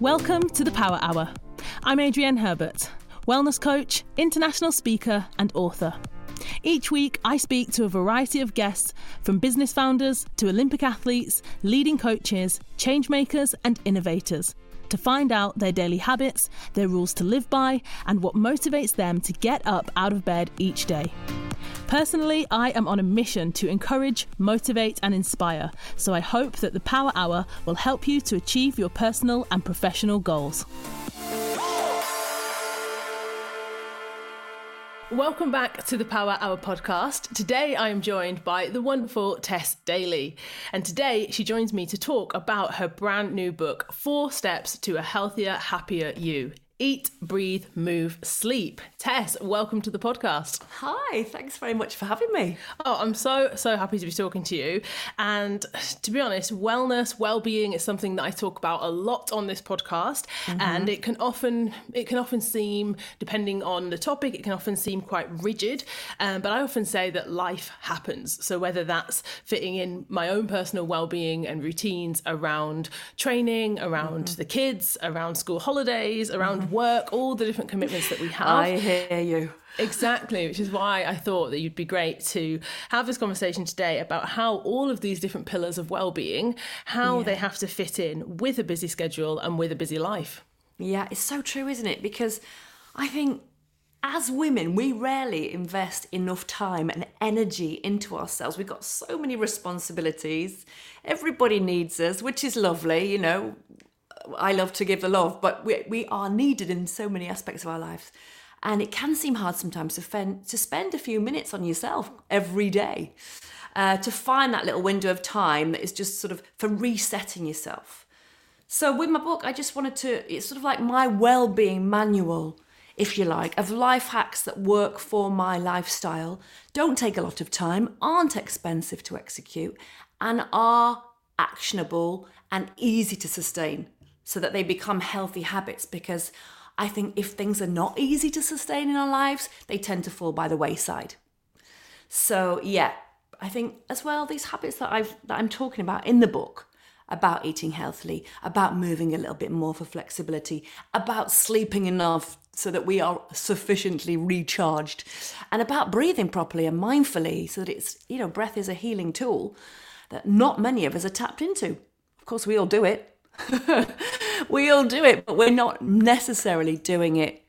Welcome to the Power Hour. I'm Adrienne Herbert, wellness coach, international speaker, and author. Each week, I speak to a variety of guests from business founders to Olympic athletes, leading coaches, changemakers, and innovators to find out their daily habits, their rules to live by, and what motivates them to get up out of bed each day. Personally, I am on a mission to encourage, motivate, and inspire, so I hope that the Power Hour will help you to achieve your personal and professional goals. Welcome back to the Power Hour podcast. Today I am joined by the wonderful Tess Daly. And today she joins me to talk about her brand new book, Four Steps to a Healthier, Happier You. Eat, breathe, move, sleep. Tess, welcome to the podcast. Hi, thanks very much for having me. Oh, I'm so, so happy to be talking to you. And to be honest, wellness, well-being is something that I talk about a lot on this podcast. Mm-hmm. And it can often it can often seem, depending on the topic, it can often seem quite rigid. Um, but I often say that life happens. So whether that's fitting in my own personal well-being and routines around training, around mm-hmm. the kids, around school holidays, around mm-hmm work, all the different commitments that we have. I hear you. Exactly, which is why I thought that you'd be great to have this conversation today about how all of these different pillars of well-being, how yeah. they have to fit in with a busy schedule and with a busy life. Yeah, it's so true, isn't it? Because I think as women, we rarely invest enough time and energy into ourselves. We've got so many responsibilities. Everybody needs us, which is lovely, you know. I love to give the love, but we, we are needed in so many aspects of our lives. And it can seem hard sometimes to, fend, to spend a few minutes on yourself every day, uh, to find that little window of time that is just sort of for resetting yourself. So, with my book, I just wanted to, it's sort of like my well being manual, if you like, of life hacks that work for my lifestyle, don't take a lot of time, aren't expensive to execute, and are actionable and easy to sustain so that they become healthy habits because I think if things are not easy to sustain in our lives, they tend to fall by the wayside. So, yeah, I think as well these habits that I've that I'm talking about in the book about eating healthily, about moving a little bit more for flexibility, about sleeping enough so that we are sufficiently recharged, and about breathing properly and mindfully so that it's, you know, breath is a healing tool that not many of us are tapped into. Of course, we all do it, we all do it, but we're not necessarily doing it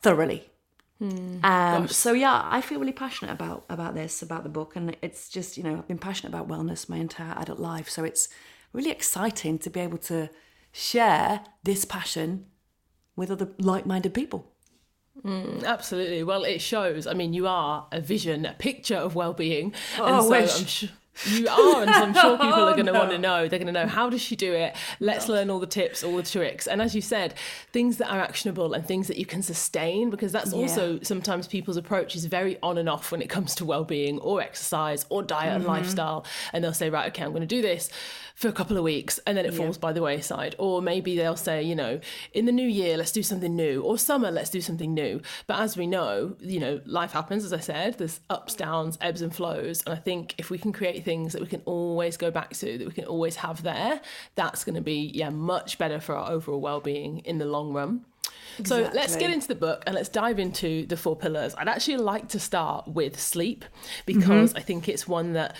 thoroughly. Hmm. Um, so yeah, I feel really passionate about about this, about the book, and it's just you know I've been passionate about wellness my entire adult life, so it's really exciting to be able to share this passion with other like-minded people. Mm, absolutely. Well, it shows. I mean, you are a vision, a picture of well-being, oh, and so I'm sure you are, and I'm sure people are going to no. want to know. They're going to know how does she do it? Let's learn all the tips, all the tricks, and as you said, things that are actionable and things that you can sustain, because that's yeah. also sometimes people's approach is very on and off when it comes to well-being or exercise or diet mm-hmm. and lifestyle, and they'll say, right, okay, I'm going to do this for a couple of weeks and then it falls by the wayside. Or maybe they'll say, you know, in the new year, let's do something new, or summer, let's do something new. But as we know, you know, life happens, as I said, there's ups, downs, ebbs, and flows. And I think if we can create things that we can always go back to, that we can always have there, that's going to be, yeah, much better for our overall well being in the long run. So let's get into the book and let's dive into the four pillars. I'd actually like to start with sleep because mm-hmm. I think it's one that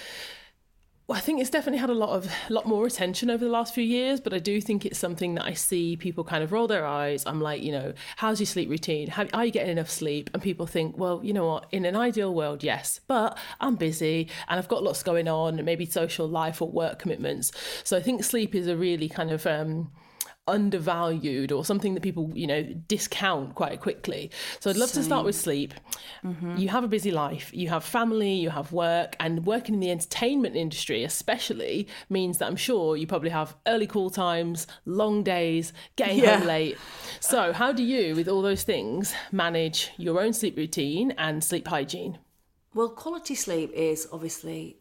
I think it's definitely had a lot of a lot more attention over the last few years, but I do think it's something that I see people kind of roll their eyes. I'm like, you know, how's your sleep routine? How, are you getting enough sleep? And people think, well, you know what? In an ideal world, yes, but I'm busy and I've got lots going on, maybe social life or work commitments. So I think sleep is a really kind of um, undervalued or something that people you know discount quite quickly so i'd love Same. to start with sleep mm-hmm. you have a busy life you have family you have work and working in the entertainment industry especially means that i'm sure you probably have early call times long days getting yeah. home late so how do you with all those things manage your own sleep routine and sleep hygiene well, quality sleep is obviously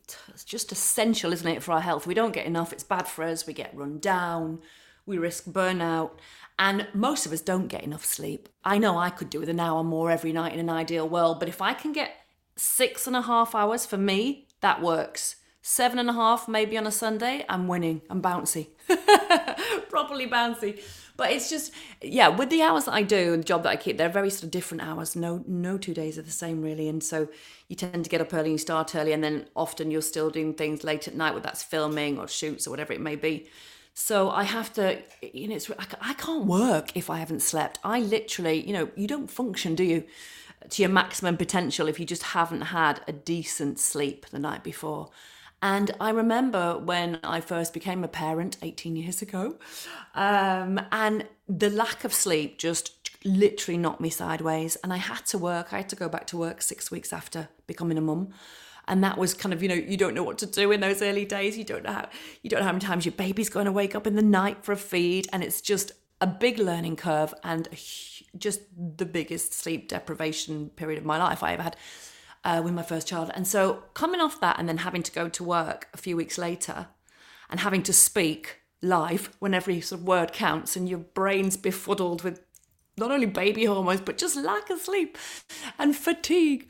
just essential, isn't it, for our health? We don't get enough, it's bad for us, we get run down, we risk burnout, and most of us don't get enough sleep. I know I could do with an hour more every night in an ideal world, but if I can get six and a half hours for me, that works. seven and a half maybe on a Sunday, I'm winning. I'm bouncy. Properly bouncy. But it's just yeah, with the hours that I do and the job that I keep, they're very sort of different hours. No no two days are the same really. And so you tend to get up early and you start early and then often you're still doing things late at night, whether that's filming or shoots or whatever it may be. So I have to, you know, it's, I can't work if I haven't slept. I literally, you know, you don't function, do you, to your maximum potential if you just haven't had a decent sleep the night before. And I remember when I first became a parent 18 years ago, um, and the lack of sleep just literally knocked me sideways. And I had to work, I had to go back to work six weeks after becoming a mum and that was kind of you know you don't know what to do in those early days. You don't know how you don't know how many times your baby's going to wake up in the night for a feed. And it's just a big learning curve and just the biggest sleep deprivation period of my life I ever had uh, with my first child. And so coming off that and then having to go to work a few weeks later and having to speak live when every sort of word counts and your brain's befuddled with not only baby hormones but just lack of sleep and fatigue.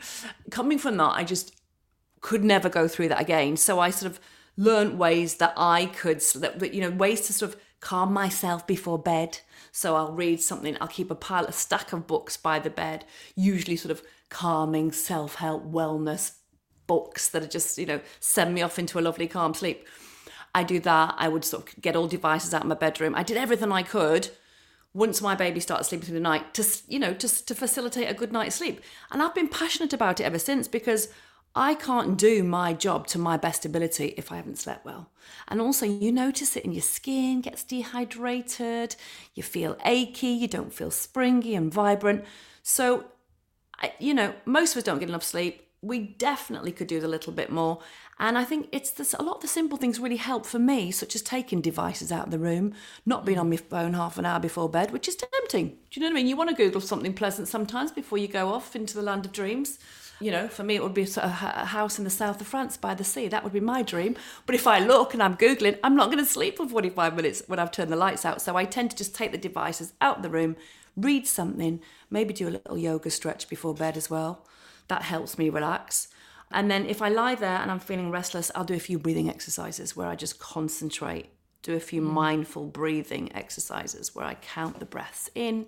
Coming from that i just could never go through that again. So I sort of learned ways that I could, that you know, ways to sort of calm myself before bed. So I'll read something. I'll keep a pile, a stack of books by the bed, usually sort of calming, self-help, wellness books that are just you know send me off into a lovely calm sleep. I do that. I would sort of get all devices out of my bedroom. I did everything I could once my baby started sleeping through the night to you know just to facilitate a good night's sleep. And I've been passionate about it ever since because I can't do my job to my best ability if I haven't slept well. And also, you notice it in your skin gets dehydrated, you feel achy, you don't feel springy and vibrant. So, you know, most of us don't get enough sleep. We definitely could do a little bit more. And I think it's this, a lot of the simple things really help for me, such as taking devices out of the room, not being on my phone half an hour before bed, which is tempting. Do you know what I mean? You want to Google something pleasant sometimes before you go off into the land of dreams. You know, for me, it would be a house in the south of France by the sea. That would be my dream. But if I look and I'm Googling, I'm not going to sleep for 45 minutes when I've turned the lights out. So I tend to just take the devices out of the room, read something, maybe do a little yoga stretch before bed as well. That helps me relax. And then if I lie there and I'm feeling restless, I'll do a few breathing exercises where I just concentrate, do a few mm. mindful breathing exercises where I count the breaths in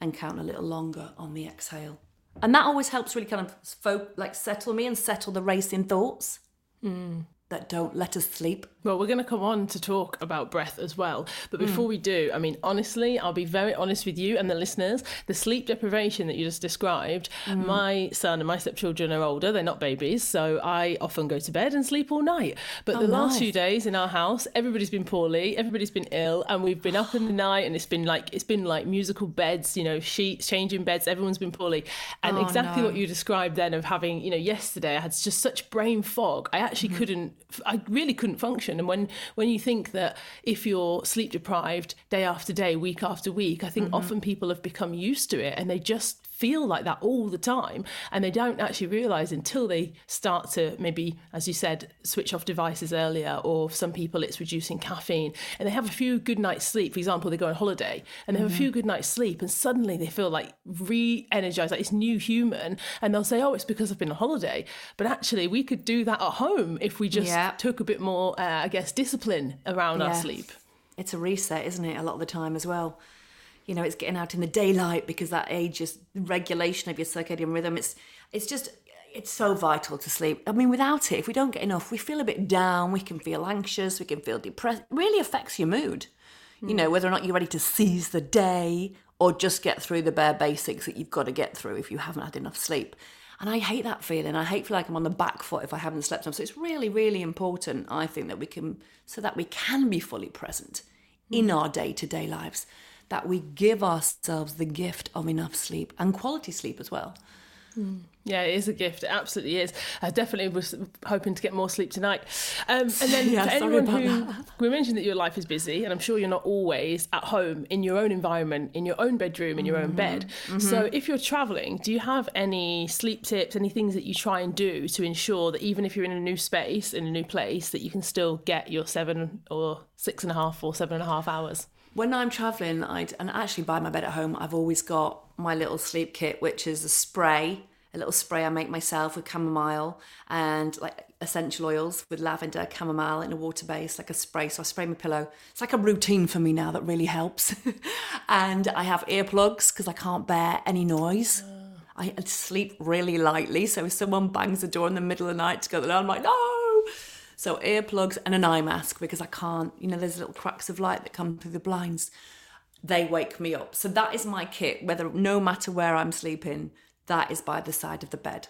and count a little longer on the exhale and that always helps really kind of folk, like settle me and settle the racing thoughts. Mm that don't let us sleep. Well, we're going to come on to talk about breath as well. But before mm. we do, I mean, honestly, I'll be very honest with you and the listeners. The sleep deprivation that you just described, mm. my son and my stepchildren are older, they're not babies. So I often go to bed and sleep all night. But oh, the last nice. few days in our house, everybody's been poorly, everybody's been ill, and we've been up in the night and it's been like, it's been like musical beds, you know, sheets, changing beds, everyone's been poorly. And oh, exactly no. what you described then of having, you know, yesterday I had just such brain fog. I actually mm-hmm. couldn't I really couldn't function. And when when you think that if you're sleep deprived day after day, week after week, I think mm-hmm. often people have become used to it and they just feel like that all the time and they don't actually realize until they start to maybe as you said switch off devices earlier or some people it's reducing caffeine and they have a few good nights sleep for example they go on holiday and they have mm-hmm. a few good nights sleep and suddenly they feel like re-energized like this new human and they'll say oh it's because I've been on holiday but actually we could do that at home if we just yeah. took a bit more uh, I guess discipline around yeah. our sleep it's a reset isn't it a lot of the time as well you know, it's getting out in the daylight because that age is regulation of your circadian rhythm. It's it's just it's so vital to sleep. I mean, without it, if we don't get enough, we feel a bit down, we can feel anxious, we can feel depressed. It really affects your mood. Mm. You know, whether or not you're ready to seize the day or just get through the bare basics that you've got to get through if you haven't had enough sleep. And I hate that feeling. I hate feel like I'm on the back foot if I haven't slept enough. So it's really, really important, I think, that we can so that we can be fully present mm. in our day-to-day lives that we give ourselves the gift of enough sleep and quality sleep as well. Mm. Yeah, it is a gift. It absolutely is. I definitely was hoping to get more sleep tonight. Um, and then yeah, for anyone who that. we mentioned that your life is busy, and I'm sure you're not always at home in your own environment, in your own bedroom, in your mm-hmm. own bed. Mm-hmm. So if you're traveling, do you have any sleep tips, any things that you try and do to ensure that even if you're in a new space, in a new place, that you can still get your seven or six and a half or seven and a half hours? When I'm traveling, I'd and actually by my bed at home, I've always got my little sleep kit, which is a spray a little spray I make myself with chamomile and like essential oils with lavender, chamomile in a water base, like a spray. So I spray my pillow. It's like a routine for me now that really helps. and I have earplugs because I can't bear any noise. Ah. I sleep really lightly. So if someone bangs the door in the middle of the night to go to I'm like, no. So earplugs and an eye mask because I can't, you know, there's little cracks of light that come through the blinds. They wake me up. So that is my kit, whether no matter where I'm sleeping, that is by the side of the bed.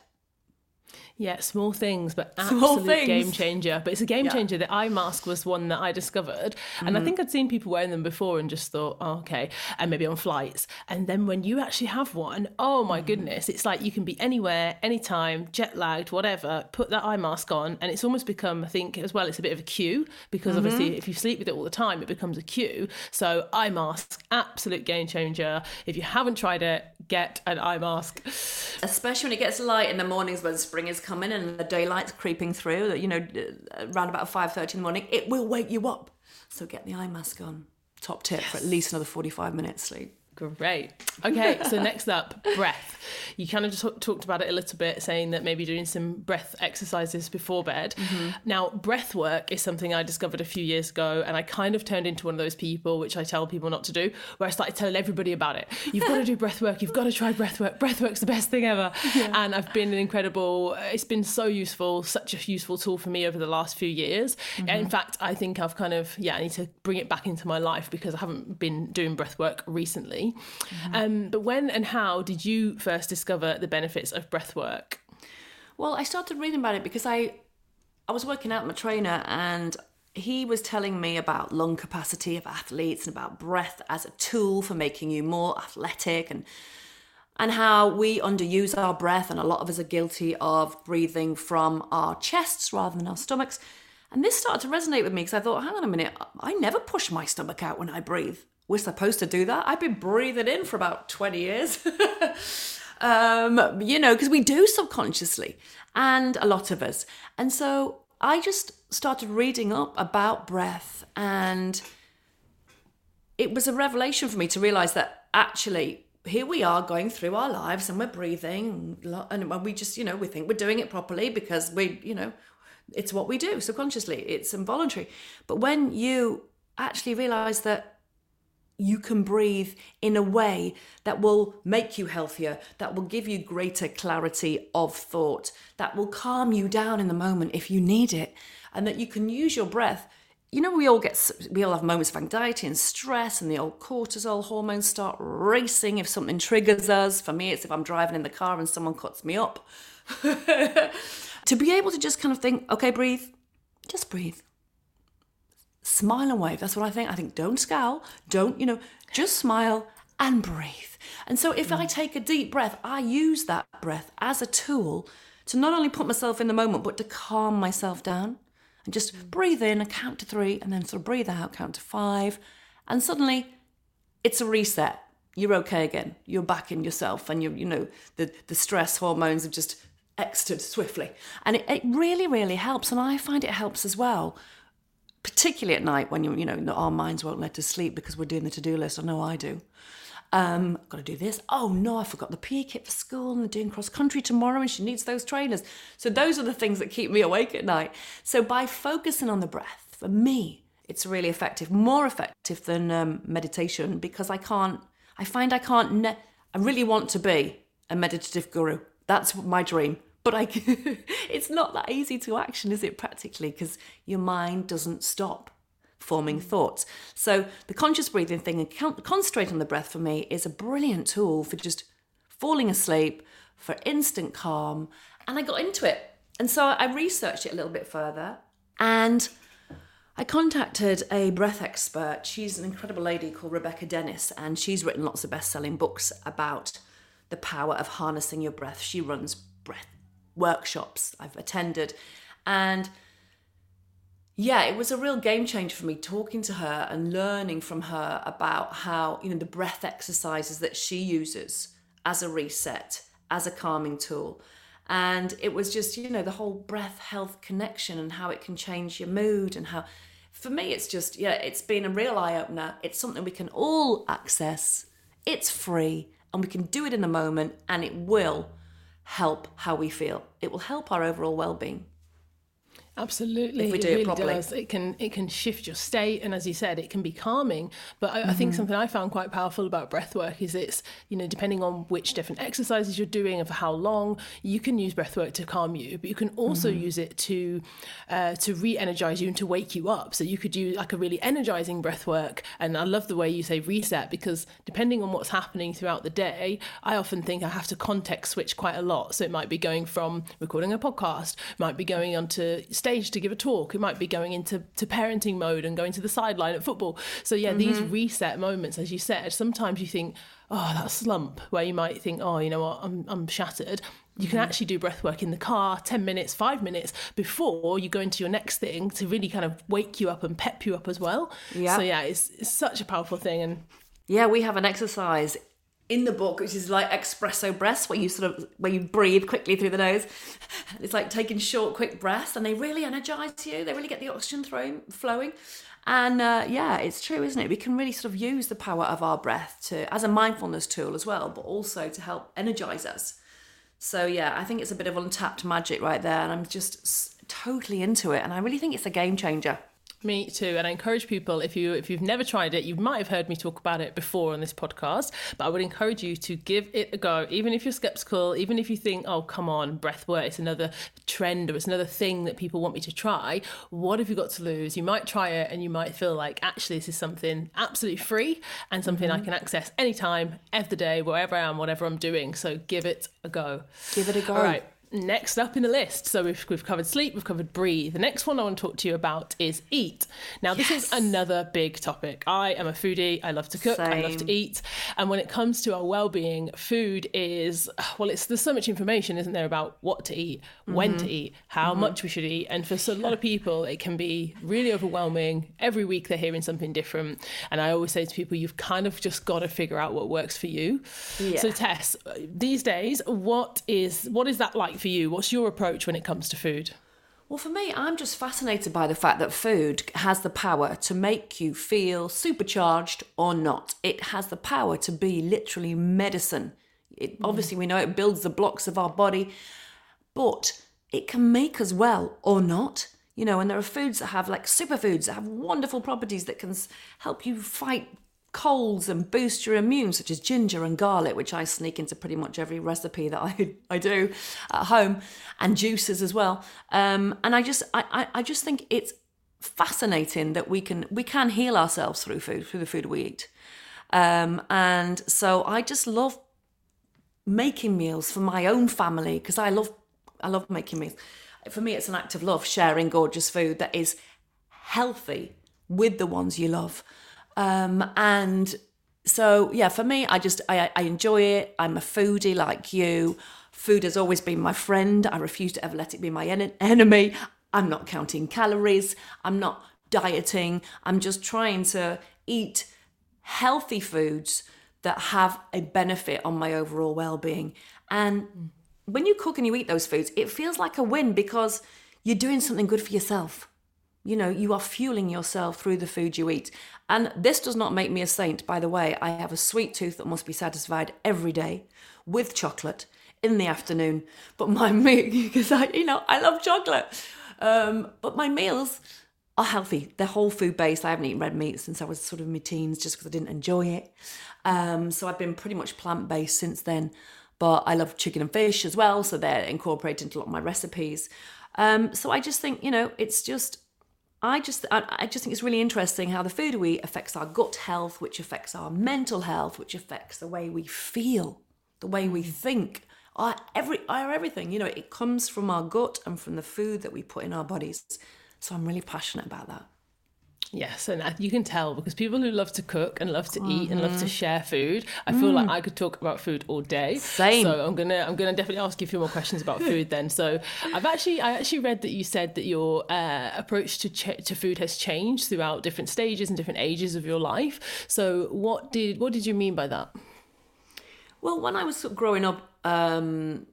Yeah, small things, but absolute things. game changer. But it's a game yeah. changer. The eye mask was one that I discovered, and mm-hmm. I think I'd seen people wearing them before and just thought, oh, okay, and maybe on flights. And then when you actually have one, oh my mm-hmm. goodness, it's like you can be anywhere, anytime, jet lagged, whatever. Put that eye mask on, and it's almost become, I think, as well, it's a bit of a cue because mm-hmm. obviously, if you sleep with it all the time, it becomes a cue. So eye mask, absolute game changer. If you haven't tried it, get an eye mask, especially when it gets light in the mornings when spring is coming and the daylight's creeping through, you know, uh, around about 5.30 in the morning, it will wake you up. So get the eye mask on. Top tip yes. for at least another 45 minutes sleep. Great. Okay, so next up, breath. You kind of just talked about it a little bit, saying that maybe doing some breath exercises before bed. Mm-hmm. Now, breath work is something I discovered a few years ago, and I kind of turned into one of those people, which I tell people not to do, where I started telling everybody about it. You've got to do breath work. You've got to try breath work. Breath work's the best thing ever. Yeah. And I've been an incredible. It's been so useful, such a useful tool for me over the last few years. Mm-hmm. In fact, I think I've kind of yeah, I need to bring it back into my life because I haven't been doing breath work recently. Mm-hmm. Um, but when and how did you first discover the benefits of breath work? Well, I started reading about it because I I was working out with my trainer and he was telling me about lung capacity of athletes and about breath as a tool for making you more athletic and and how we underuse our breath and a lot of us are guilty of breathing from our chests rather than our stomachs. And this started to resonate with me because I thought, hang on a minute, I never push my stomach out when I breathe we're supposed to do that. I've been breathing in for about 20 years. um, you know, because we do subconsciously, and a lot of us. And so I just started reading up about breath, and it was a revelation for me to realize that actually, here we are going through our lives and we're breathing, and we just, you know, we think we're doing it properly because we, you know, it's what we do subconsciously, it's involuntary. But when you actually realize that you can breathe in a way that will make you healthier, that will give you greater clarity of thought, that will calm you down in the moment if you need it, and that you can use your breath. You know, we all get, we all have moments of anxiety and stress, and the old cortisol hormones start racing if something triggers us. For me, it's if I'm driving in the car and someone cuts me up. to be able to just kind of think, okay, breathe, just breathe smile and wave. That's what I think. I think don't scowl, don't, you know, just smile and breathe. And so if I mm. take a deep breath, I use that breath as a tool to not only put myself in the moment, but to calm myself down and just mm. breathe in, and count to three, and then sort of breathe out, count to five. And suddenly it's a reset. You're okay again. You're back in yourself, and you you know the the stress hormones have just exited swiftly, and it, it really really helps. And I find it helps as well particularly at night when you you know our minds won't let us sleep because we're doing the to-do list. I know I do. Um, I've got to do this. Oh no, I forgot the PE kit for school and they're doing cross country tomorrow and she needs those trainers. So those are the things that keep me awake at night. So by focusing on the breath, for me, it's really effective, more effective than um, meditation because I can't, I find I can't, ne- I really want to be a meditative guru. That's my dream but I, it's not that easy to action, is it, practically? Because your mind doesn't stop forming mm. thoughts. So the conscious breathing thing and concentrating on the breath for me is a brilliant tool for just falling asleep, for instant calm. And I got into it. And so I researched it a little bit further and I contacted a breath expert. She's an incredible lady called Rebecca Dennis, and she's written lots of best selling books about the power of harnessing your breath. She runs breath workshops I've attended. And yeah, it was a real game changer for me talking to her and learning from her about how, you know, the breath exercises that she uses as a reset, as a calming tool. And it was just, you know, the whole breath health connection and how it can change your mood and how, for me, it's just, yeah, it's been a real eye opener. It's something we can all access, it's free, and we can do it in the moment, and it will help how we feel. It will help our overall well-being. Absolutely, If we do it it really properly. does. It can it can shift your state, and as you said, it can be calming. But I, I Mm-hmm. think something I found quite powerful about breath work is it's you know depending on which different exercises you're doing and for how long, you can use breath work to calm you, but you can also Mm-hmm. use it to uh, to re-energize you and to wake you up. So you could do like a really energizing breath work. And I love the way you say reset because depending on what's happening throughout the day, I often think I have to context switch quite a lot. So it might be going from recording a podcast, might be going onto stage to give a talk, it might be going into to parenting mode and going to the sideline at football. So yeah, these mm-hmm. reset moments, as you said, sometimes you think, oh, that slump where you might think, oh, you know what, I'm I'm shattered. You can mm-hmm. actually do breath work in the car, 10 minutes, five minutes before you go into your next thing to really kind of wake you up and pep you up as well. Yeah. So, yeah, it's, it's such a powerful thing. And Yeah, we have an exercise in the book which is like espresso breaths where you sort of where you breathe quickly through the nose. It's like taking short, quick breaths, and they really energize you. They really get the oxygen throw, flowing. And uh, yeah, it's true, isn't it? We can really sort of use the power of our breath to as a mindfulness tool as well, but also to help energize us. So yeah, I think it's a bit of untapped magic right there, and I'm just totally into it. And I really think it's a game changer. Me too, and I encourage people if you if you've never tried it, you might have heard me talk about it before on this podcast, but I would encourage you to give it a go, even if you're skeptical, even if you think, oh come on, breath work, it's another trend or it's another thing that people want me to try. What have you got to lose? You might try it, and you might feel like actually this is something absolutely free and something I mm-hmm. can access anytime, every day, wherever I am, whatever I'm doing. So give it a go. Give it a go. All right. Next up in the list, so we've, we've covered sleep, we've covered breathe. The next one I want to talk to you about is eat. Now, this is another big topic. I am a foodie. I love to cook. I love to eat. And when it comes to our well-being, food is well. It's there's so much information, isn't there, about what to eat, when Mm-hmm. to eat, how much we should eat, and for so- a lot of people, it can be really overwhelming. Every week they're hearing something different, and I always say to people, you've kind of just got to figure out what works for you. Yeah. So, Tess, these days, what is what is that like for you? What's your approach when it comes to food? Well, for me, I'm just fascinated by the fact that food has the power to make you feel supercharged or not. It has the power to be literally medicine. It, mm. Obviously, we know it builds the blocks of our body, but it can make us well or not. You know, and there are foods that have like superfoods that have wonderful properties that can help you fight colds and boost your immune, such as ginger and garlic, which I sneak into pretty much every recipe that I, I do at home, and juices as well. Um, and I just I, I, just think it's fascinating that we can we can heal ourselves through food, through the food we eat. Um, and so I just love making meals for my own family because I love I love making meals. For me, it's an act of love sharing gorgeous food that is healthy with the ones you love. Um, and so yeah, for me, I just I, I enjoy it. I'm a foodie like you. Food has always been my friend. I refuse to ever let it be my en- enemy. I'm not counting calories. I'm not dieting. I'm just trying to eat healthy foods that have a benefit on my overall well-being. And when you cook and you eat those foods, it feels like a win because you're doing something good for yourself. You know, you are fueling yourself through the food you eat. And this does not make me a saint, by the way. I have a sweet tooth that must be satisfied every day with chocolate in the afternoon. But my meal, because I, you know, I love chocolate. Um, but my meals are healthy. They're whole food based. I haven't eaten red meat since I was sort of my teens just because I didn't enjoy it. Um, so I've been pretty much plant based since then. But I love chicken and fish as well. So they're incorporated into a lot of my recipes. Um, so I just think, you know, it's just I just I, I just think it's really interesting how the food we eat affects our gut health, which affects our mental health, which affects the way we feel, the way we mm. think, our every our everything. You know, it comes from our gut and from the food that we put in our bodies. So I'm really passionate about that. Yes, and you can tell because people who love to cook and love to eat and Mm-hmm. love to share food, I feel like I could talk about food all day. Mm. Same. So I'm gonna I'm gonna definitely ask you a few more questions about food then. So I've actually I actually read that you said that your uh, approach to ch- to food has changed throughout different stages and different ages of your life. So what did what did you mean by that? Well, when I was sort of growing up um,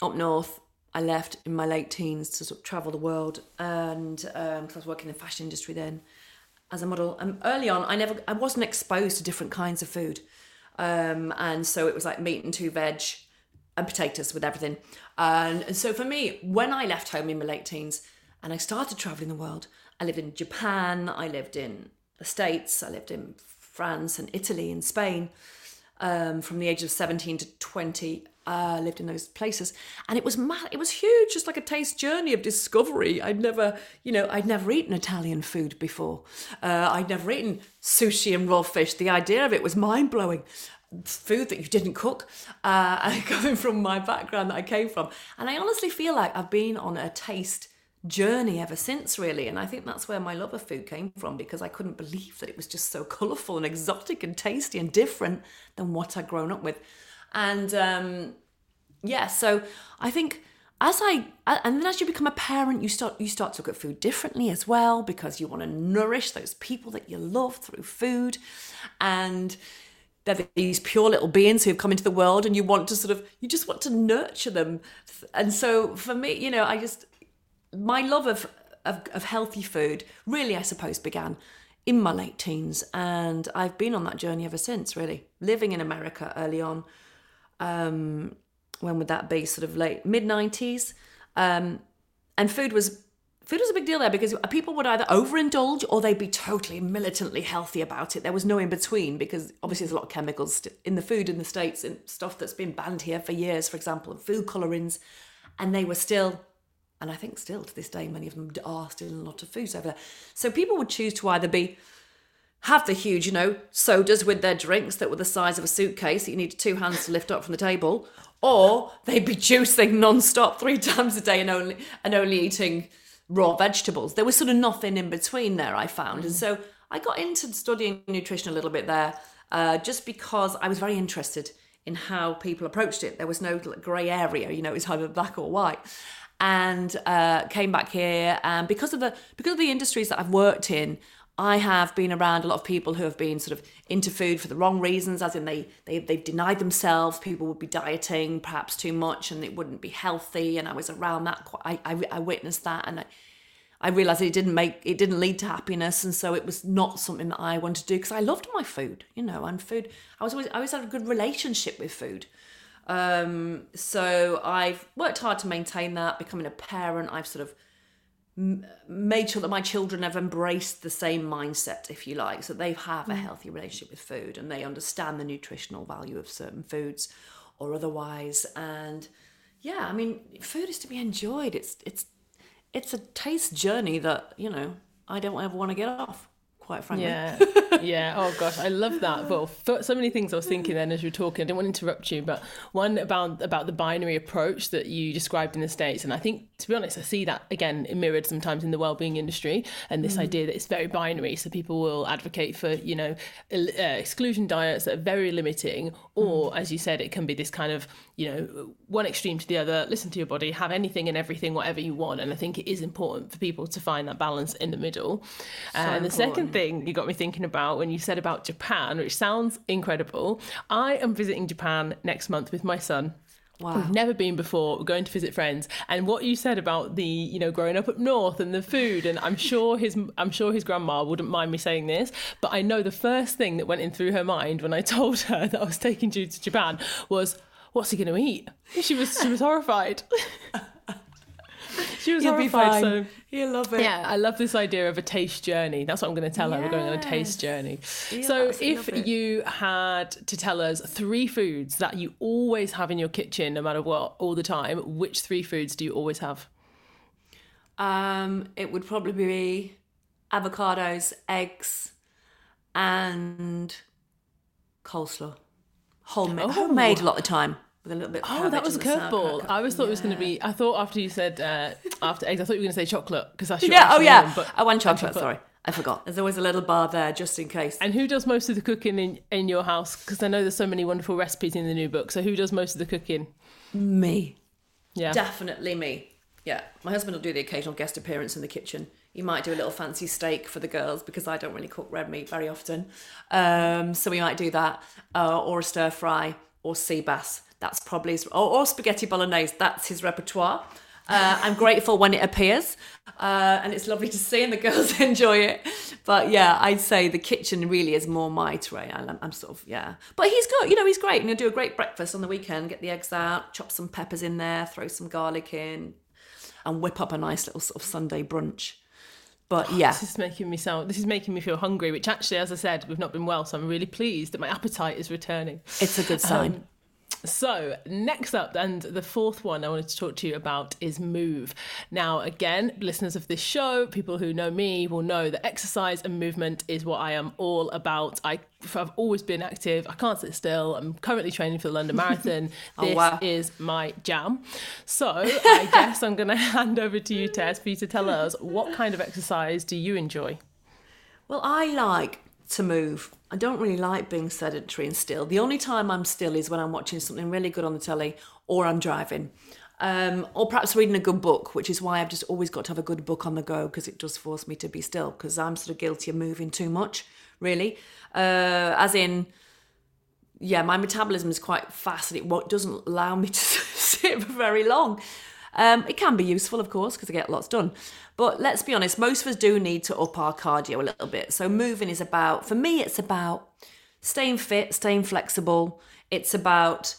up north, I left in my late teens to sort of travel the world, and because I was working in the fashion industry then as a model. And early on, I never, I wasn't exposed to different kinds of food, um, and so it was like meat and two veg, and potatoes with everything. And, and so for me, when I left home in my late teens and I started traveling the world, I lived in Japan, I lived in the States, I lived in France and Italy and Spain um, from the age of 17 to 20 uh, lived in those places. And it was it was huge just like a taste journey of discovery. I'd never you know i'd never eaten italian food before. Uh, i'd never eaten sushi and raw fish. The idea of it was mind-blowing. Food that you didn't cook uh, coming from my background that i came from. And i honestly feel like i've been on a taste journey ever since really. And i think that's where my love of food came from because i couldn't believe that it was just so colourful and exotic and tasty and different than what i'd grown up with and um, yeah, so I think as I and then as you become a parent, you start you start to look at food differently as well because you want to nourish those people that you love through food, and they're these pure little beings who have come into the world, and you want to sort of you just want to nurture them, and so for me, you know, I just my love of of, of healthy food really, I suppose, began in my late teens, and I've been on that journey ever since. Really, living in America early on um, when would that be? Sort of late mid nineties, um, and food was food was a big deal there because people would either overindulge or they'd be totally militantly healthy about it. There was no in between because obviously there's a lot of chemicals in the food in the states and stuff that's been banned here for years, for example, food colorings, and they were still. And I think still to this day, many of them are still in a lot of foods over there. So people would choose to either be have the huge, you know, sodas with their drinks that were the size of a suitcase that you needed two hands to lift up from the table, or they'd be juicing non-stop three times a day and only and only eating raw vegetables. There was sort of nothing in between there, I found. And so I got into studying nutrition a little bit there, uh, just because I was very interested in how people approached it. There was no grey area, you know, it was either black or white. And uh, came back here, and because of the because of the industries that I've worked in, I have been around a lot of people who have been sort of into food for the wrong reasons, as in they, they they've denied themselves. People would be dieting perhaps too much, and it wouldn't be healthy. And I was around that. Quite, I, I, I witnessed that, and I, I realized it didn't make it didn't lead to happiness, and so it was not something that I wanted to do because I loved my food, you know, and food. I was always I always had a good relationship with food. Um, so I've worked hard to maintain that. Becoming a parent, I've sort of made sure that my children have embraced the same mindset, if you like, so they have a mm. healthy relationship with food and they understand the nutritional value of certain foods or otherwise. And yeah, I mean, food is to be enjoyed. It's it's it's a taste journey that you know I don't ever want to get off quite frankly. Yeah, yeah. Oh gosh, I love that. Well, so many things I was thinking then as you were talking. I didn't want to interrupt you, but one about about the binary approach that you described in the states, and I think to be honest, I see that again mirrored sometimes in the well-being industry, and this mm. idea that it's very binary. So people will advocate for you know uh, exclusion diets that are very limiting, or mm. as you said, it can be this kind of you know one extreme to the other. Listen to your body, have anything and everything, whatever you want, and I think it is important for people to find that balance in the middle. So and the second thing you got me thinking about when you said about Japan, which sounds incredible. I am visiting Japan next month with my son. Wow. We've never been before. We're going to visit friends, and what you said about the, you know, growing up up north and the food, and I'm sure his, I'm sure his grandma wouldn't mind me saying this, but I know the first thing that went in through her mind when I told her that I was taking you to Japan was, "What's he going to eat?" She was, she was horrified. she was You'll horrified. So you love it. Yeah, I love this idea of a taste journey. That's what I'm going to tell yes. her. We're going on a taste journey. Yes, so, if you had to tell us three foods that you always have in your kitchen, no matter what, all the time, which three foods do you always have? Um, it would probably be avocados, eggs, and coleslaw. Homemade, oh. homemade a lot of the time with a little bit. oh, that was a curveball. I always thought yeah. it was going to be. I thought after you said uh, after eggs, I thought you were going to say chocolate because that's your yeah. Oh yeah, but I want chocolate. chocolate. Sorry. I forgot. There's always a little bar there just in case. And who does most of the cooking in, in your house? Because I know there's so many wonderful recipes in the new book. So who does most of the cooking? Me. Yeah. Definitely me. Yeah. My husband will do the occasional guest appearance in the kitchen. He might do a little fancy steak for the girls because I don't really cook red meat very often. Um, so we might do that, uh, or a stir fry, or sea bass. That's probably his, or, or spaghetti bolognese. That's his repertoire. Uh, I'm grateful when it appears, uh, and it's lovely to see, and the girls enjoy it. But yeah, I'd say the kitchen really is more my terrain. I'm, I'm sort of yeah, but he's good. You know, he's great, and he'll do a great breakfast on the weekend. Get the eggs out, chop some peppers in there, throw some garlic in, and whip up a nice little sort of Sunday brunch. But yeah, This is making me sound. This is making me feel hungry. Which actually, as I said, we've not been well, so I'm really pleased that my appetite is returning. it's a good sign. Um, So, next up, and the fourth one I wanted to talk to you about is move. Now, again, listeners of this show, people who know me will know that exercise and movement is what I am all about. I, I've always been active. I can't sit still. I'm currently training for the London Marathon. Oh, This wow. is my jam. So, I guess I'm going to hand over to you, Tess, for you to tell us what kind of exercise do you enjoy? Well, I like to move. I don't really like being sedentary and still. The only time I'm still is when I'm watching something really good on the telly or I'm driving. Um, or perhaps reading a good book, which is why I've just always got to have a good book on the go because it does force me to be still because I'm sort of guilty of moving too much, really. Uh, as in, yeah, my metabolism is quite fast and it doesn't allow me to sit for very long. Um, it can be useful, of course, because I get lots done. But let's be honest, most of us do need to up our cardio a little bit. So moving is about, for me, it's about staying fit, staying flexible. It's about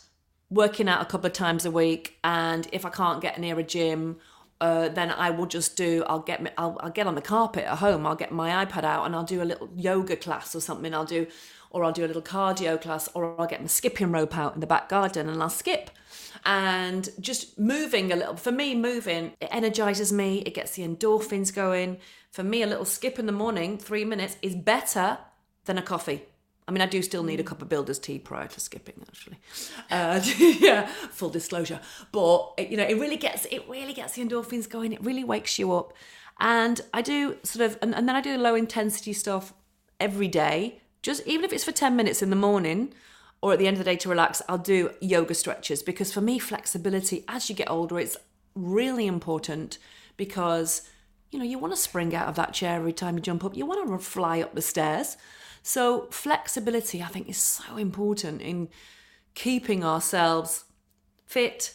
working out a couple of times a week. And if I can't get near a gym, uh, then I will just do. I'll get I'll, I'll get on the carpet at home. I'll get my iPad out and I'll do a little yoga class or something. I'll do, or I'll do a little cardio class, or I'll get my skipping rope out in the back garden and I'll skip. And just moving a little. For me, moving it energizes me. It gets the endorphins going. For me, a little skip in the morning, three minutes, is better than a coffee. I mean, I do still need a cup of builder's tea prior to skipping, actually. Uh, yeah, full disclosure. But you know, it really gets it really gets the endorphins going. It really wakes you up. And I do sort of, and, and then I do low intensity stuff every day. Just even if it's for ten minutes in the morning or at the end of the day to relax, I'll do yoga stretches because for me, flexibility as you get older, it's really important because you know you want to spring out of that chair every time you jump up. You want to fly up the stairs. So, flexibility, I think, is so important in keeping ourselves fit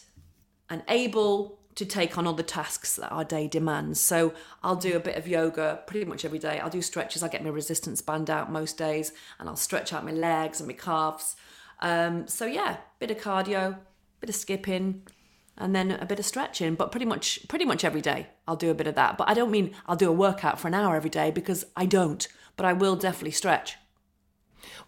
and able to take on all the tasks that our day demands. So, I'll do a bit of yoga pretty much every day. I'll do stretches. I get my resistance band out most days and I'll stretch out my legs and my calves. Um, so, yeah, bit of cardio, bit of skipping. And then a bit of stretching, but pretty much pretty much every day I'll do a bit of that. But I don't mean I'll do a workout for an hour every day because I don't. But I will definitely stretch.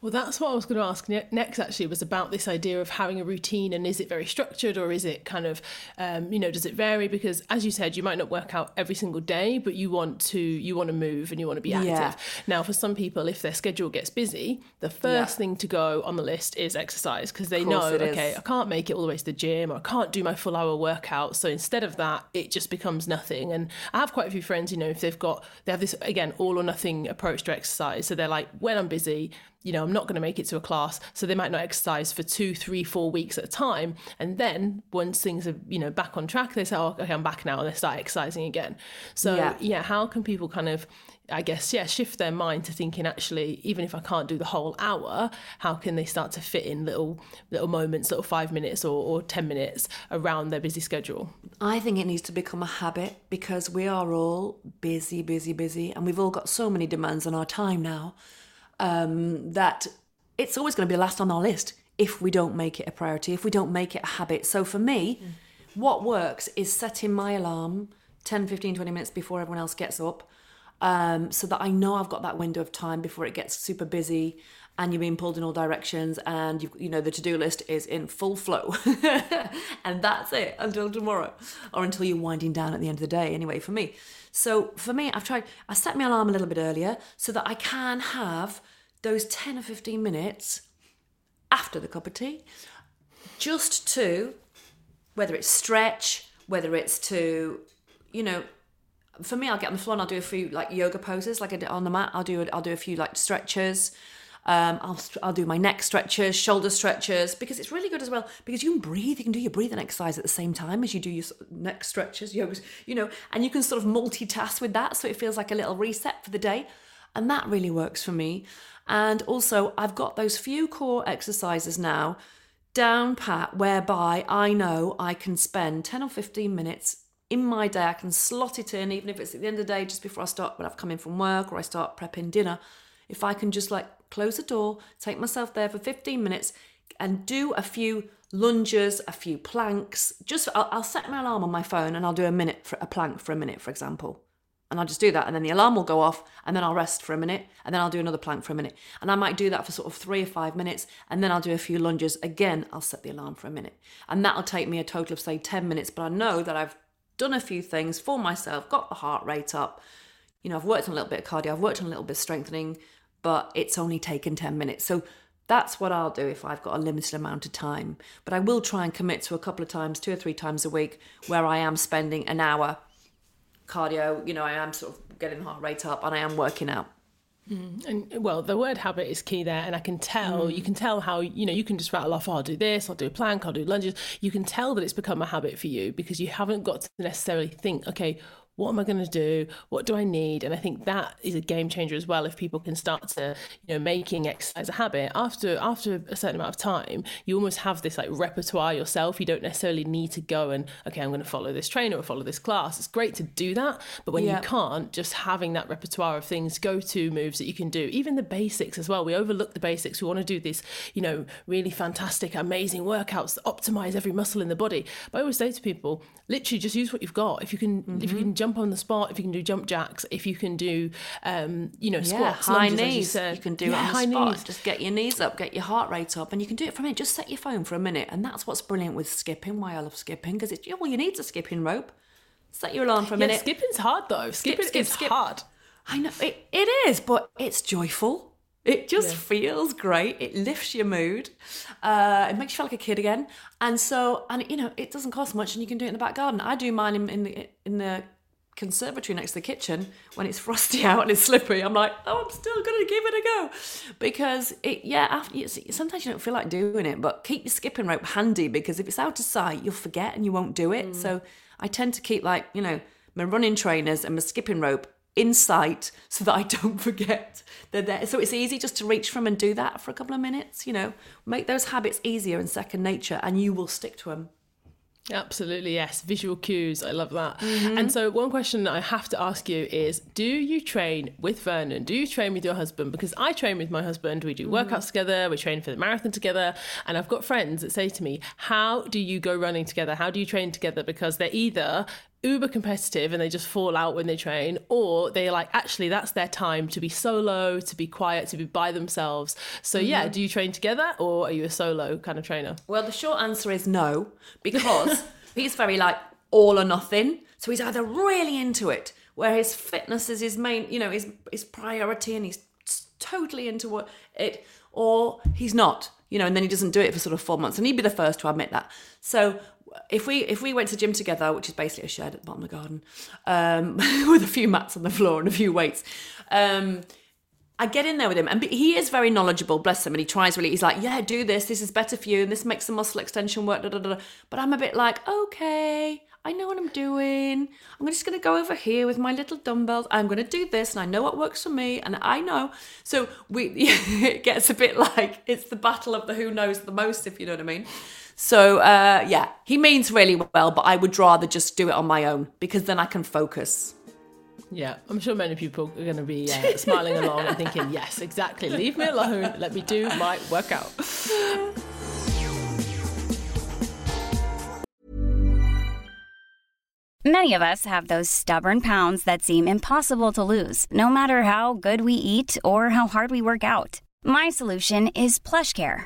Well, that's what I was going to ask ne- next. Actually, was about this idea of having a routine, and is it very structured, or is it kind of, um, you know, does it vary? Because as you said, you might not work out every single day, but you want to, you want to move and you want to be active. Yeah. Now, for some people, if their schedule gets busy, the first Yeah. thing to go on the list is exercise because they know, it is. okay, I can't make it all the way to the gym, or I can't do my full hour workout. So instead of that, it just becomes nothing. And I have quite a few friends, you know, if they've got, they have this again all or nothing approach to exercise. So they're like, when I'm busy, you know, I'm not going to make it to a class. So they might not exercise for two, three, four weeks at a time. And then once things are, you know, back on track, they say, oh, okay, I'm back now. And they start exercising again. So, Yeah. yeah, how can people kind of, I guess, yeah, shift their mind to thinking actually, even if I can't do the whole hour, how can they start to fit in little little moments, little five minutes or, or 10 minutes around their busy schedule? I think it needs to become a habit because we are all busy, busy, busy, and we've all got so many demands on our time now um, that it's always going to be last on our list if we don't make it a priority, if we don't make it a habit. So for me, what works is setting my alarm 10, 15, 20 minutes before everyone else gets up um, so that I know I've got that window of time before it gets super busy and you're being pulled in all directions and you you know the to-do list is in full flow. And that's it until tomorrow or until you're winding down at the end of the day anyway for me. So for me I've tried I set my alarm a little bit earlier so that I can have those 10 or 15 minutes after the cup of tea just to whether it's stretch whether it's to you know for me, I'll get on the floor and I'll do a few like yoga poses, like I did on the mat. I'll do it. I'll do a few like stretches. Um, I'll I'll do my neck stretches, shoulder stretches because it's really good as well because you can breathe. You can do your breathing exercise at the same time as you do your neck stretches, yoga, you know, and you can sort of multitask with that, so it feels like a little reset for the day, and that really works for me. And also, I've got those few core exercises now down pat whereby I know I can spend ten or fifteen minutes in my day, I can slot it in, even if it's at the end of the day, just before I start, when I've come in from work or I start prepping dinner. If I can just like close the door, take myself there for 15 minutes and do a few lunges, a few planks, just I'll, I'll set my alarm on my phone and I'll do a minute for a plank for a minute, for example. And I'll just do that. And then the alarm will go off and then I'll rest for a minute and then I'll do another plank for a minute. And I might do that for sort of three or five minutes and then I'll do a few lunges. Again, I'll set the alarm for a minute. And that'll take me a total of, say, 10 minutes. But I know that I've done a few things for myself, got the heart rate up. You know, I've worked on a little bit of cardio, I've worked on a little bit of strengthening, but it's only taken 10 minutes. So that's what I'll do if I've got a limited amount of time. But I will try and commit to a couple of times, two or three times a week, where I am spending an hour cardio. You know, I am sort of getting the heart rate up and I am working out. Mm. And well, the word habit is key there, and I can tell. Mm. You can tell how you know you can just rattle off. Oh, I'll do this. I'll do a plank. I'll do lunges. You can tell that it's become a habit for you because you haven't got to necessarily think. Okay, what am I going to do? What do I need? And I think that is a game changer as well. If people can start to, you know, making exercise a habit after after a certain amount of time, you almost have this like repertoire yourself. You don't necessarily need to go and okay, I'm going to follow this trainer or follow this class. It's great to do that, but when yeah. you can't, just having that repertoire of things, go to moves that you can do, even the basics as well. We overlook the basics. We want to do these, you know, really fantastic, amazing workouts that optimize every muscle in the body. But I always say to people, literally, just use what you've got. If you can, mm-hmm. if you can jump on the spot, if you can do jump jacks, if you can do, um, you know, squats, yeah, high lunges, knees, you, you, can do yeah, it on the spot. Knees. Just get your knees up, get your heart rate up, and you can do it from it. Just set your phone for a minute, and that's what's brilliant with skipping. Why I love skipping because it's all you need is a skipping rope. Set your alarm for a yeah, minute. Skipping's hard though. Skipping skip, skip, is skip. hard. I know it, it is, but it's joyful. It just yeah. feels great. It lifts your mood. Uh, it makes you feel like a kid again. And so, and you know, it doesn't cost much, and you can do it in the back garden. I do mine in, in the in the conservatory next to the kitchen when it's frosty out and it's slippery i'm like oh i'm still gonna give it a go. Because it yeah after sometimes you don't feel like doing it but keep your skipping rope handy because if it's out of sight you'll forget and you won't do it. Mm. so i tend to keep like you know my running trainers and my skipping rope in sight so that i don't forget they're there. So it's easy just to reach from and do that for a couple of minutes you know? Make those habits easier and second nature and you will stick to them Absolutely, yes. Visual cues. I love that. Mm-hmm. And so, one question I have to ask you is Do you train with Vernon? Do you train with your husband? Because I train with my husband. We do mm-hmm. workouts together, we train for the marathon together. And I've got friends that say to me, How do you go running together? How do you train together? Because they're either uber competitive and they just fall out when they train, or they're like, actually, that's their time to be solo, to be quiet, to be by themselves. So, mm-hmm. yeah, do you train together or are you a solo kind of trainer? Well, the short answer is no, because he's very like all or nothing. So he's either really into it, where his fitness is his main, you know, his, his priority and he's totally into it, or he's not you know, and then he doesn't do it for sort of four months. And he'd be the first to admit that. So if we if we went to gym together, which is basically a shed at the bottom of the garden, um, with a few mats on the floor and a few weights, um, I get in there with him, and he is very knowledgeable. Bless him, and he tries really. He's like, "Yeah, do this. This is better for you, and this makes the muscle extension work." Da, da, da. But I'm a bit like, "Okay, I know what I'm doing. I'm just going to go over here with my little dumbbells. I'm going to do this, and I know what works for me, and I know." So we it gets a bit like it's the battle of the who knows the most, if you know what I mean. So uh, yeah, he means really well, but I would rather just do it on my own because then I can focus. Yeah, I'm sure many people are going to be uh, smiling along and thinking, yes, exactly. Leave me alone. Let me do my workout. Many of us have those stubborn pounds that seem impossible to lose, no matter how good we eat or how hard we work out. My solution is PlushCare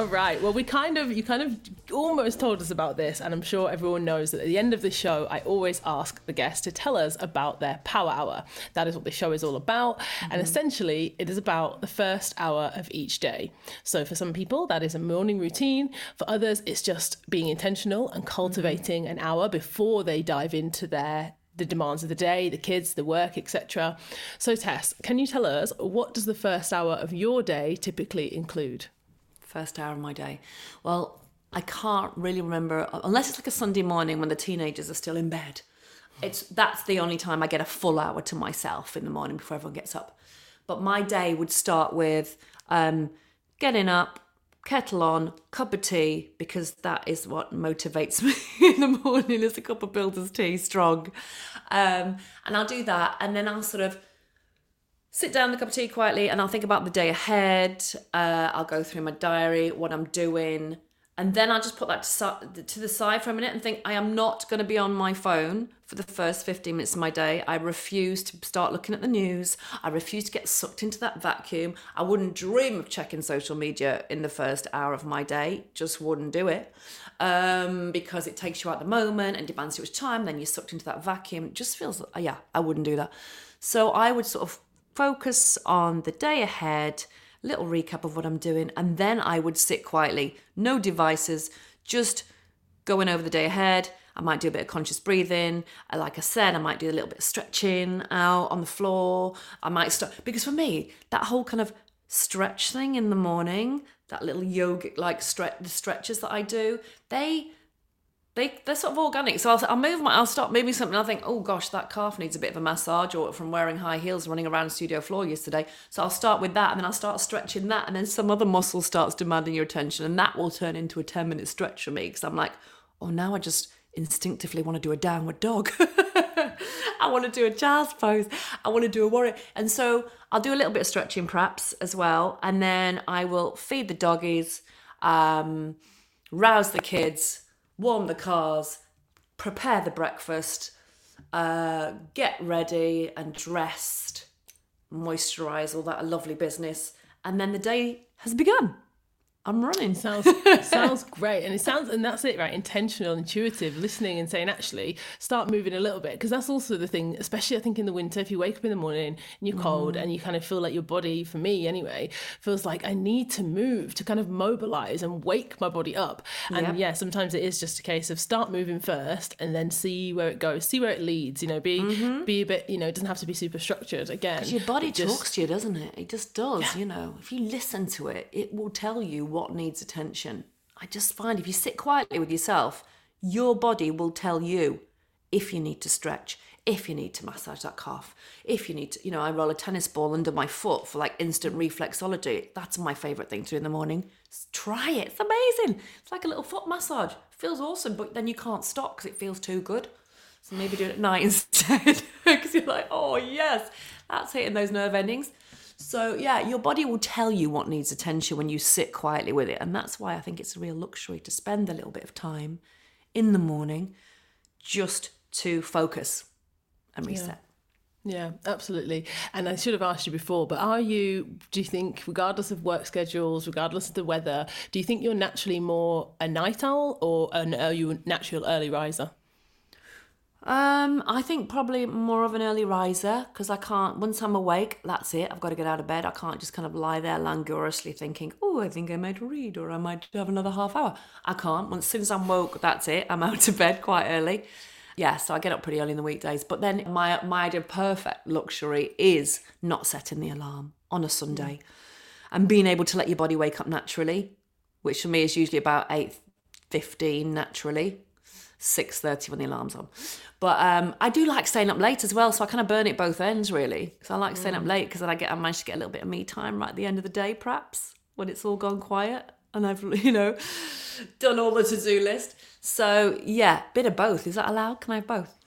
All right. Well, we kind of, you kind of almost told us about this, and I'm sure everyone knows that at the end of the show, I always ask the guest to tell us about their power hour. That is what the show is all about. Mm-hmm. And essentially, it is about the first hour of each day. So for some people, that is a morning routine. For others, it's just being intentional and cultivating mm-hmm. an hour before they dive into their the demands of the day, the kids, the work, etc. So, Tess, can you tell us what does the first hour of your day typically include? First hour of my day. Well, I can't really remember unless it's like a Sunday morning when the teenagers are still in bed. It's that's the only time I get a full hour to myself in the morning before everyone gets up. But my day would start with um, getting up, kettle on, cup of tea, because that is what motivates me in the morning is a cup of builder's tea, strong. Um, and I'll do that, and then I'll sort of sit down a cup of tea quietly, and I'll think about the day ahead. Uh, I'll go through my diary, what I'm doing, and then I'll just put that to, to the side for a minute and think, I am not going to be on my phone for the first 15 minutes of my day. I refuse to start looking at the news. I refuse to get sucked into that vacuum. I wouldn't dream of checking social media in the first hour of my day, just wouldn't do it. Um, because it takes you out the moment and demands too much time. Then you're sucked into that vacuum. It just feels, yeah, I wouldn't do that. So I would sort of focus on the day ahead little recap of what I'm doing, and then I would sit quietly, no devices, just going over the day ahead. I might do a bit of conscious breathing. Uh, like I said, I might do a little bit of stretching out on the floor. I might start because for me, that whole kind of stretch thing in the morning, that little yogic like stretch, the stretches that I do, they they they're sort of organic. So I'll, I'll move my, I'll start moving something. I'll think, oh gosh, that calf needs a bit of a massage, or from wearing high heels running around studio floor yesterday. So I'll start with that, and then I'll start stretching that, and then some other muscle starts demanding your attention, and that will turn into a ten minute stretch for me because I'm like, oh now I just instinctively want to do a downward dog. I want to do a jazz pose. I want to do a warrior. And so I'll do a little bit of stretching perhaps as well. And then I will feed the doggies, um, rouse the kids, warm the cars, prepare the breakfast, uh, get ready and dressed, moisturize, all that lovely business. And then the day has begun. I'm running. Sounds sounds great, and it sounds and that's it, right? Intentional, intuitive, listening, and saying actually start moving a little bit because that's also the thing. Especially I think in the winter, if you wake up in the morning and you're cold mm. and you kind of feel like your body, for me anyway, feels like I need to move to kind of mobilize and wake my body up. And yeah, yeah sometimes it is just a case of start moving first and then see where it goes, see where it leads. You know, be mm-hmm. be a bit. You know, it doesn't have to be super structured. Again, your body just, talks to you, doesn't it? It just does. Yeah. You know, if you listen to it, it will tell you what needs attention. I just find if you sit quietly with yourself, your body will tell you if you need to stretch, if you need to massage that calf, if you need to, you know, I roll a tennis ball under my foot for like instant reflexology. That's my favorite thing to do in the morning. Just try it. It's amazing. It's like a little foot massage. It feels awesome, but then you can't stop because it feels too good. So maybe do it at night instead because you're like, oh, yes, that's hitting those nerve endings. So, yeah, your body will tell you what needs attention when you sit quietly with it. And that's why I think it's a real luxury to spend a little bit of time in the morning just to focus and reset. Yeah. Yeah, absolutely. And I should have asked you before, but are you, do you think, regardless of work schedules, regardless of the weather, do you think you're naturally more a night owl or an, are you a natural early riser? Um, I think probably more of an early riser because I can't. Once I'm awake, that's it. I've got to get out of bed. I can't just kind of lie there languorously thinking, "Oh, I think I might read or I might have another half hour." I can't. Once since I'm woke, that's it. I'm out of bed quite early. Yeah, so I get up pretty early in the weekdays. But then my my idea of perfect luxury is not setting the alarm on a Sunday, and being able to let your body wake up naturally, which for me is usually about eight fifteen naturally 6.30 when the alarm's on. But um, I do like staying up late as well, so I kind of burn it both ends really. So I like staying up mm. late because then I get I manage to get a little bit of me time right at the end of the day, perhaps when it's all gone quiet and I've you know done all the to do list. So yeah, bit of both. Is that allowed? Can I have both?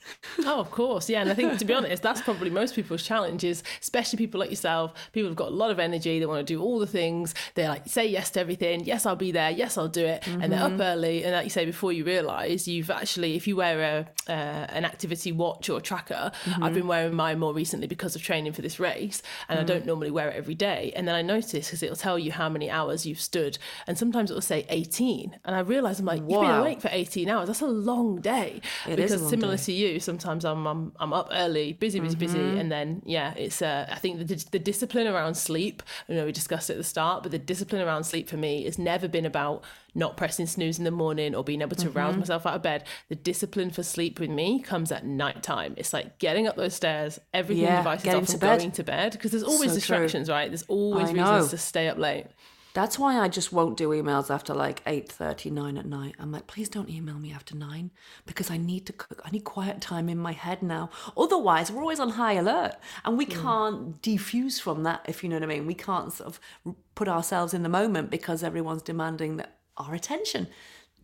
Oh, of course, yeah. And I think to be honest, that's probably most people's challenges, especially people like yourself. People have got a lot of energy. They want to do all the things. They like say yes to everything. Yes, I'll be there. Yes, I'll do it. Mm-hmm. And they're up mm-hmm. early. And like you say, before you realise, you've actually, if you wear a uh, an activity watch or tracker, mm-hmm. I've been wearing mine more recently because of training for this race, and mm-hmm. I don't normally wear it every day. And then I notice because it'll tell you how many hours you've stood, and sometimes it will say 18. And I realise I'm like, wow. you've been awake for 18 hours. That's a long day. It because similar day. to you, do. Sometimes I'm I'm, I'm up early, busy, busy, busy, Mm-hmm. and then yeah, it's uh, I think the the discipline around sleep. You know, we discussed it at the start, but the discipline around sleep for me has never been about not pressing snooze in the morning or being able to Mm-hmm. rouse myself out of bed. The discipline for sleep with me comes at night time. It's like getting up those stairs, everything Yeah, devices off and bed. going to bed because there's always So true. distractions, right? There's always I reasons know. to stay up late. That's why I just won't do emails after like 8.30, 9 at night. I'm like, please don't email me after 9 because I need to cook. I need quiet time in my head now. Otherwise, we're always on high alert and we hmm. can't defuse from that, if you know what I mean. We can't sort of put ourselves in the moment because everyone's demanding that our attention.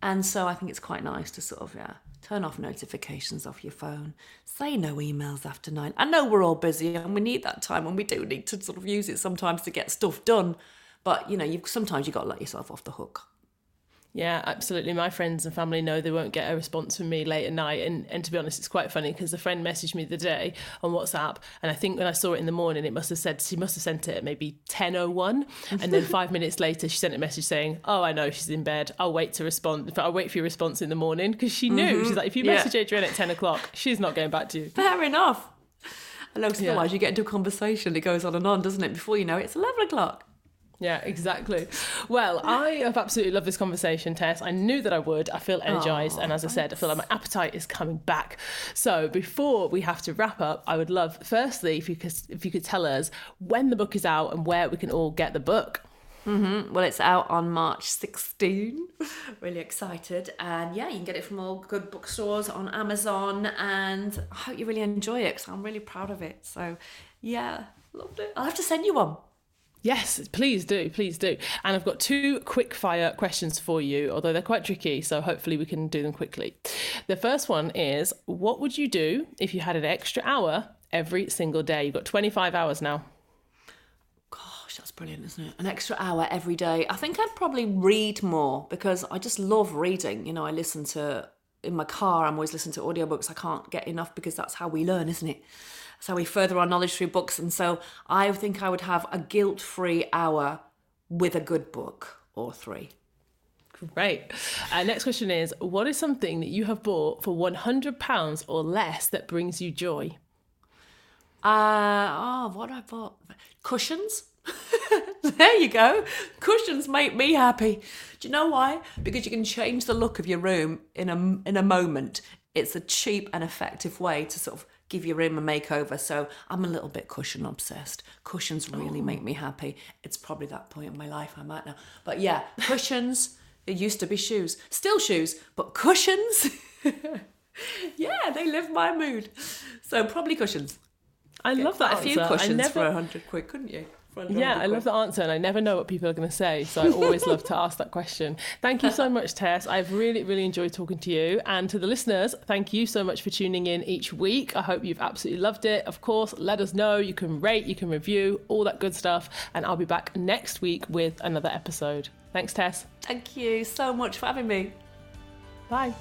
And so I think it's quite nice to sort of, yeah, turn off notifications off your phone. Say no emails after nine. I know we're all busy and we need that time and we do need to sort of use it sometimes to get stuff done. But you know, you sometimes you got to let yourself off the hook. Yeah, absolutely. My friends and family know they won't get a response from me late at night. And, and to be honest, it's quite funny because a friend messaged me the day on WhatsApp. And I think when I saw it in the morning, it must have said, she must have sent it at maybe 10.01. And then five minutes later, she sent a message saying, oh, I know she's in bed. I'll wait to respond. I'll wait for your response in the morning because she knew. She's mm-hmm. like, if you Yeah. message Adrienne at 10 o'clock, she's not going back to you. Fair enough. I know, Yeah. otherwise you get into a conversation, it goes on and on, doesn't it? Before you know it, it's 11 o'clock. Yeah, exactly. Well, I have absolutely loved this conversation, Tess. I knew that I would. I feel energized. and as I said, I feel like my appetite is coming back. So before we have to wrap up, I would love, firstly, if you could, if you could tell us when the book is out and where we can all get the book. Mm-hmm. Well, it's out on March 16. really excited. And yeah, you can get it from all good bookstores on Amazon. And I hope you really enjoy it because I'm really proud of it. So yeah, loved it. I'll have to send you one. Yes, please do, please do. And I've got two quick fire questions for you, although they're quite tricky, so hopefully we can do them quickly. The first one is what would you do if you had an extra hour every single day? You've got 25 hours now. Gosh, that's brilliant, isn't it? An extra hour every day. I think I'd probably read more because I just love reading. You know, I listen to in my car, I'm always listening to audiobooks. I can't get enough because that's how we learn, isn't it? How we further our knowledge through books. And so I think I would have a guilt free hour with a good book or three. Great. Uh, next question is What is something that you have bought for £100 or less that brings you joy? Uh, oh, what I bought? Cushions. there you go. Cushions make me happy. Do you know why? Because you can change the look of your room in a in a moment. It's a cheap and effective way to sort of give your room a makeover. So I'm a little bit cushion obsessed. Cushions really make me happy. It's probably that point in my life I'm at now. But yeah, cushions. it used to be shoes, still shoes, but cushions. yeah, they live my mood. So probably cushions. I love that a few answer. Cushions never- for a hundred quid, couldn't you? Yeah, I love the answer, and I never know what people are going to say. So I always love to ask that question. Thank you so much, Tess. I've really, really enjoyed talking to you. And to the listeners, thank you so much for tuning in each week. I hope you've absolutely loved it. Of course, let us know. You can rate, you can review, all that good stuff. And I'll be back next week with another episode. Thanks, Tess. Thank you so much for having me. Bye.